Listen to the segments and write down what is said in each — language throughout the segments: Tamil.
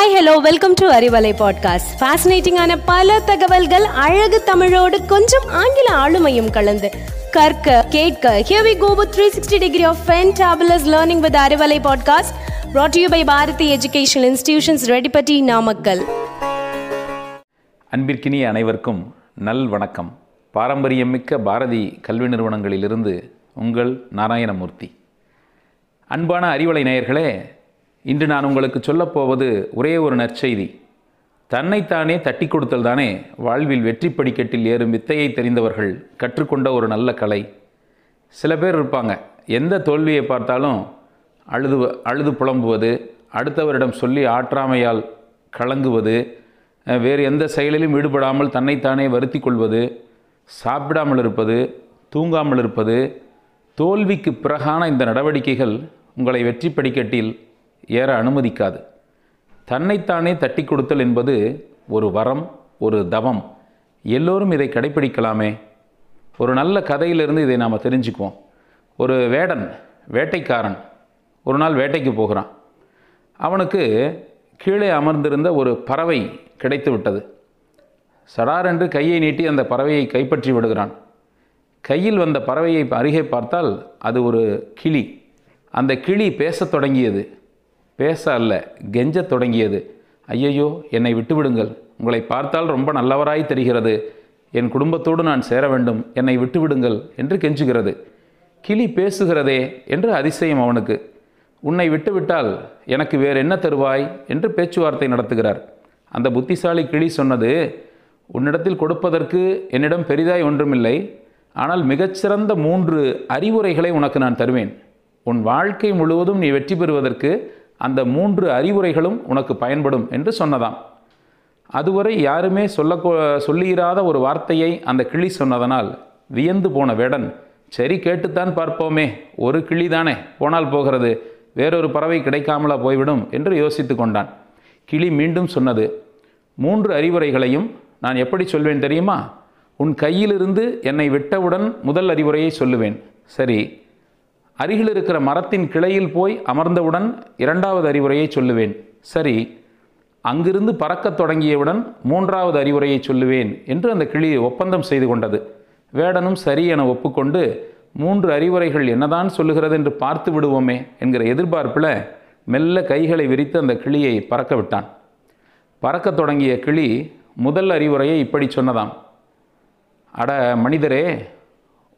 Hi hello welcome to Arivalai podcast ஃபேசினேட்டிங்கான பல தகவல்கள் அழகு தமிழோடு கொஞ்சம் ஆங்கில ஆளுமையும் கலந்து. கற்க கேட்க here we go with 360 degree of ஃபென்டபிளஸ் learning with Arivalai podcast brought to you by Bharathi educational institutions Redipatti Namakkal அன்பிற்கினிய அனைவருக்கும் நல் வணக்கம். பாரம்பரியமிக்க பாரதி கல்வி நிறுவனங்களிலிருந்து உங்கள் நாராயணமூர்த்தி. அன்பான அறிவலை நேயர்களே இன்று நான் உங்களுக்கு சொல்லப்போவது ஒரே ஒரு நற்செய்தி. தன்னைத்தானே தட்டி கொடுத்தல் தானே வாழ்வில் வெற்றி படிக்கட்டில் ஏறும் வித்தையை தெரிந்தவர்கள் கற்றுக்கொண்ட ஒரு நல்ல கலை. சில பேர் இருப்பாங்க எந்த தோல்வியை பார்த்தாலும் அழுது அழுது புலம்புவது அடுத்தவரிடம் சொல்லி ஆற்றாமையால் கலங்குவது வேறு எந்த செயலிலும் ஈடுபடாமல் தன்னைத்தானே வருத்தி கொள்வது சாப்பிடாமல் இருப்பது தூங்காமல் இருப்பது தோல்விக்கு பிறகான இந்த நடவடிக்கைகள் உங்களை வெற்றி படிக்கட்டில் ஏற அனுமதிக்காது. தன்னைத்தானே தட்டி கொடுத்தல் என்பது ஒரு வரம் ஒரு தவம். எல்லோரும் இதை கடைப்பிடிக்கலாமே. ஒரு நல்ல கதையிலிருந்து இதை நாம் தெரிஞ்சுக்குவோம். ஒரு வேடன் வேட்டைக்காரன் ஒரு நாள் வேட்டைக்கு போகிறான். அவனுக்கு கீழே அமர்ந்திருந்த ஒரு பறவை கிடைத்து விட்டது. சடாரென்று கையை நீட்டி அந்த பறவையை கைப்பற்றி விடுகிறான். கையில் வந்த பறவையை அருகே பார்த்தால் அது ஒரு கிளி. அந்த கிளி பேசத் தொடங்கியது. பேச அல்ல கெஞ்சத் தொடங்கியது. ஐயையோ என்னை விட்டுவிடுங்கள். உங்களை பார்த்தால் ரொம்ப நல்லவராய் தெரிகிறது. என் குடும்பத்தோடு நான் சேர வேண்டும். என்னை விட்டுவிடுங்கள் என்று கெஞ்சுகிறது. கிளி பேசுகிறதே என்று அதிசயம் அவனுக்கு. உன்னை விட்டுவிட்டால் எனக்கு வேறு என்ன தருவாய் என்று பேச்சுவார்த்தை நடத்துகிறார். அந்த புத்திசாலி கிளி சொன்னது உன்னிடத்தில் கொடுப்பதற்கு என்னிடம் பெரிதாய் ஒன்றுமில்லை. ஆனால் மிகச்சிறந்த மூன்று அறிவுரைகளை உனக்கு நான் தருவேன். உன் வாழ்க்கை முழுவதும் நீ வெற்றி பெறுவதற்கு அந்த மூன்று அறிவுரைகளும் உனக்கு பயன்படும் என்று சொன்னதாம். அதுவரை யாருமே சொல்ல சொல்லியிராத ஒரு வார்த்தையை அந்த கிளி சொன்னதனால் வியந்து போன வேடன் சரி கேட்டுத்தான் பார்ப்போமே ஒரு கிளி தானே போனால் போகிறது வேறொரு பறவை கிடைக்காமலா போய்விடும் என்று யோசித்து கொண்டான். கிளி மீண்டும் சொன்னது மூன்று அறிவுரைகளையும் நான் எப்படி சொல்வேன் தெரியுமா? உன் கையிலிருந்து என்னை விட்டவுடன் முதல் அறிவுரையை சொல்லுவேன். சரி அருகில் இருக்கிற மரத்தின் கிளையில் போய் அமர்ந்தவுடன் இரண்டாவது அறிவுரையை சொல்லுவேன். சரி அங்கிருந்து பறக்கத் தொடங்கியவுடன் மூன்றாவது அறிவுரையை சொல்லுவேன் என்று அந்த கிளி ஒப்பந்தம் செய்து கொண்டது. வேடனும் சரி என ஒப்புக்கொண்டு மூன்று அறிவுரைகள் என்னதான் சொல்லுகிறது என்று பார்த்து விடுவோமே என்கிற எதிர்பார்ப்பில் மெல்ல கைகளை விரித்து அந்த கிளியை பறக்க விட்டான். பறக்கத் தொடங்கிய கிளி முதல் அறிவுரையை இப்படி சொன்னதாம். அட மனிதரே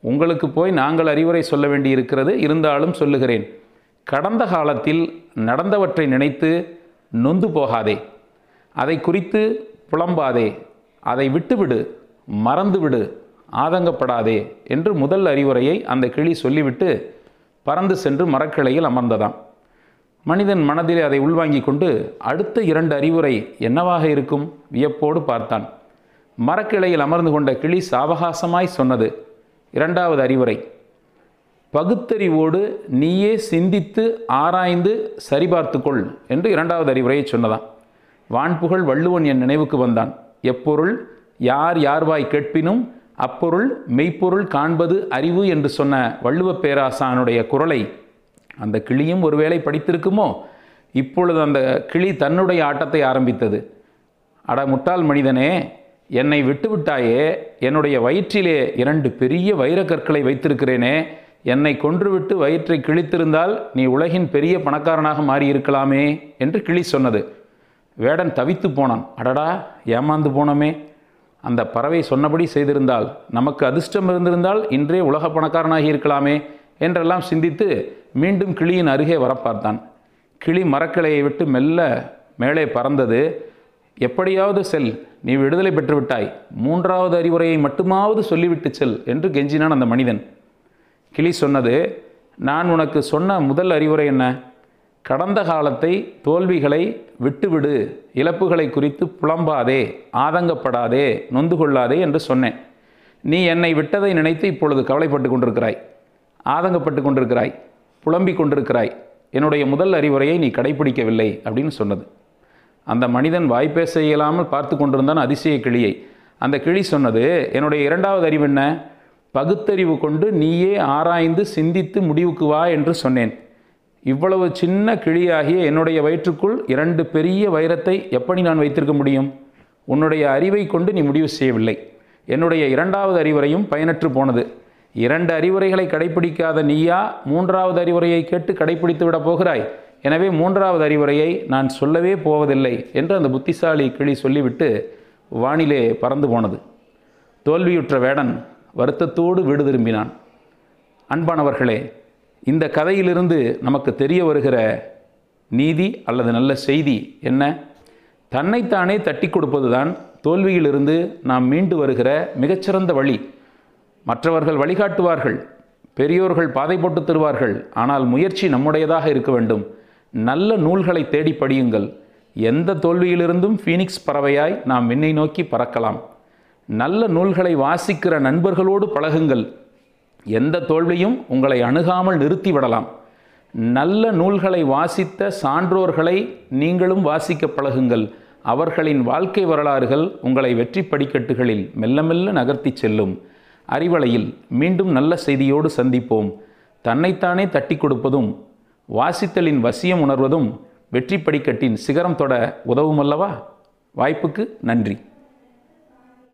உங்களுக்கு போய் நாங்கள் அறிவுரை சொல்ல வேண்டியிருக்கிறது இருந்தாலும் சொல்லுகிறேன். கடந்த காலத்தில் நடந்தவற்றை நினைத்து நொந்து போகாதே. அதை குறித்து புலம்பாதே. அதை விட்டுவிடு மறந்துவிடு ஆதங்கப்படாதே என்று முதல் அறிவுரையை அந்த கிளி சொல்லிவிட்டு பறந்து சென்று மரக்கிளையில் அமர்ந்ததாம். மனிதன் மனதிலே அதை உள்வாங்கிக் கொண்டு அடுத்த இரண்டு அறிவுரை என்னவாக இருக்கும் வியப்போடு பார்த்தான். மரக்கிளையில் அமர்ந்து கொண்ட கிளி சாவகாசமாய் சொன்னது இரண்டாவது அறிவுரை. பகுத்தறிவோடு நீயே சிந்தித்து ஆராய்ந்து சரிபார்த்துக்கொள் என்று இரண்டாவது அறிவுரையை சொன்னதான் வான்புகழ் வள்ளுவன் என் நினைவுக்கு வந்தான். எப்பொருள் யார் யார்வாய் கேட்பினும் அப்பொருள் மெய்ப்பொருள் காண்பது அறிவு என்று சொன்ன வள்ளுவப் பேராசானுடைய குரலை அந்த கிளியும் ஒருவேளை படித்திருக்குமோ? இப்பொழுது அந்த கிளி தன்னுடைய ஆட்டத்தை ஆரம்பித்தது. அட முட்டாள் மனிதனே என்னை விட்டுவிட்டாயே என்னுடைய வயிற்றிலே இரண்டு பெரிய வைரக்கற்களை வைத்திருக்கிறேனே என்னை கொன்றுவிட்டு வயிற்றை கிழித்திருந்தால் நீ உலகின் பெரிய பணக்காரனாக மாறியிருக்கலாமே என்று கிளி சொன்னது. வேடன் தவித்து போனான். அடடா ஏமாந்து போனோமே. அந்த பறவை சொன்னபடி செய்திருந்தால் நமக்கு அதிர்ஷ்டம் இருந்திருந்தால் இன்றே உலக பணக்காரனாகி இருக்கலாமே என்றெல்லாம் சிந்தித்து மீண்டும் கிளியின் அருகே வர பார்த்தான் கிளி மரக்கிளையை விட்டு மெல்ல மேலே பறந்தது. எப்படியாவது செல் நீ விடுதலை பெற்றுவிட்டாய். மூன்றாவது அறிவுரையை மட்டுமாவது சொல்லிவிட்டு செல் என்று கெஞ்சினான் அந்த மனிதன். கிளி சொன்னது நான் உனக்கு சொன்ன முதல் அறிவுரை என்ன? கடந்த காலத்தை தோல்விகளை விட்டுவிடு. இழப்புகளை குறித்து புலம்பாதே ஆதங்கப்படாதே நொந்து கொள்ளாதே என்று சொன்னேன். நீ என்னை விட்டதை நினைத்து இப்பொழுது கவலைப்பட்டு கொண்டிருக்கிறாய். ஆதங்கப்பட்டு கொண்டிருக்கிறாய். புலம்பிக் கொண்டிருக்கிறாய். என்னுடைய முதல் அறிவுரையை நீ கடைபிடிக்கவில்லை அப்படின்னு சொன்னது. அந்த மனிதன் வாய்ப்பேச இயலாமல் பார்த்து கொண்டிருந்தான் அதிசய கிளியை. அந்த கிளி சொன்னது என்னுடைய இரண்டாவது அறிவு என்ன? பகுத்தறிவு கொண்டு நீயே ஆராய்ந்து சிந்தித்து முடிவுக்கு வா என்று சொன்னேன். இவ்வளவு சின்ன கிளியாகிய என்னுடைய வயிற்றுக்குள் இரண்டு பெரிய வைரத்தை எப்படி நான் வைத்திருக்க முடியும்? உன்னுடைய அறிவை கொண்டு நீ முடிவு செய்யவில்லை. என்னுடைய இரண்டாவது அறிவுரையும் பயனற்று போனது. இரண்டு அறிவுரைகளை கடைப்பிடிக்காத நீயா மூன்றாவது அறிவுரையை கேட்டு கடைப்பிடித்து விடப் போகிறாய்? எனவே மூன்றாவது அறிவுரையை நான் சொல்லவே போவதில்லை என்று அந்த புத்திசாலி கிளி சொல்லிவிட்டு வானிலே பறந்து போனது. தோல்வியுற்ற வேடன் வருத்தத்தோடு வீடு திரும்பினான். அன்பானவர்களே இந்த கதையிலிருந்து நமக்கு தெரிய வருகிற நீதி அல்லது நல்ல செய்தி என்ன? தன்னைத்தானே தட்டி கொடுப்பதுதான் தோல்வியிலிருந்து நாம் மீண்டு வருகிற மிகச்சிறந்த வழி. மற்றவர்கள் வழிகாட்டுவார்கள் பெரியோர்கள் பாதை போட்டு தருவார்கள் ஆனால் முயற்சி நம்முடையதாக இருக்க வேண்டும். நல்ல நூல்களை தேடி படியுங்கள். எந்த தோல்வியிலிருந்தும் ஃபீனிக்ஸ் பறவையாய் நாம் விண்ணை நோக்கி பறக்கலாம். நல்ல நூல்களை வாசிக்கிற நண்பர்களோடு பழகுங்கள். எந்த தோல்வியும் உங்களை அணுகாமல் நிறுத்திவிடலாம். நல்ல நூல்களை வாசித்த சான்றோர்களை நீங்களும் வாசிக்க பழகுங்கள். அவர்களின் வாழ்க்கை வரலாறுகள் உங்களை வெற்றி படிக்கட்டுகளில் மெல்ல மெல்ல நகர்த்தி செல்லும். அறிவலையில் மீண்டும் நல்ல செய்தியோடு சந்திப்போம். தன்னைத்தானே தட்டி கொடுப்பதும் வாசித்தலின் வசியம் உணர்வதும் வெற்றி படிக்கட்டின் சிகரம் தொட உதவுமல்லவா? வாய்ப்புக்கு நன்றி.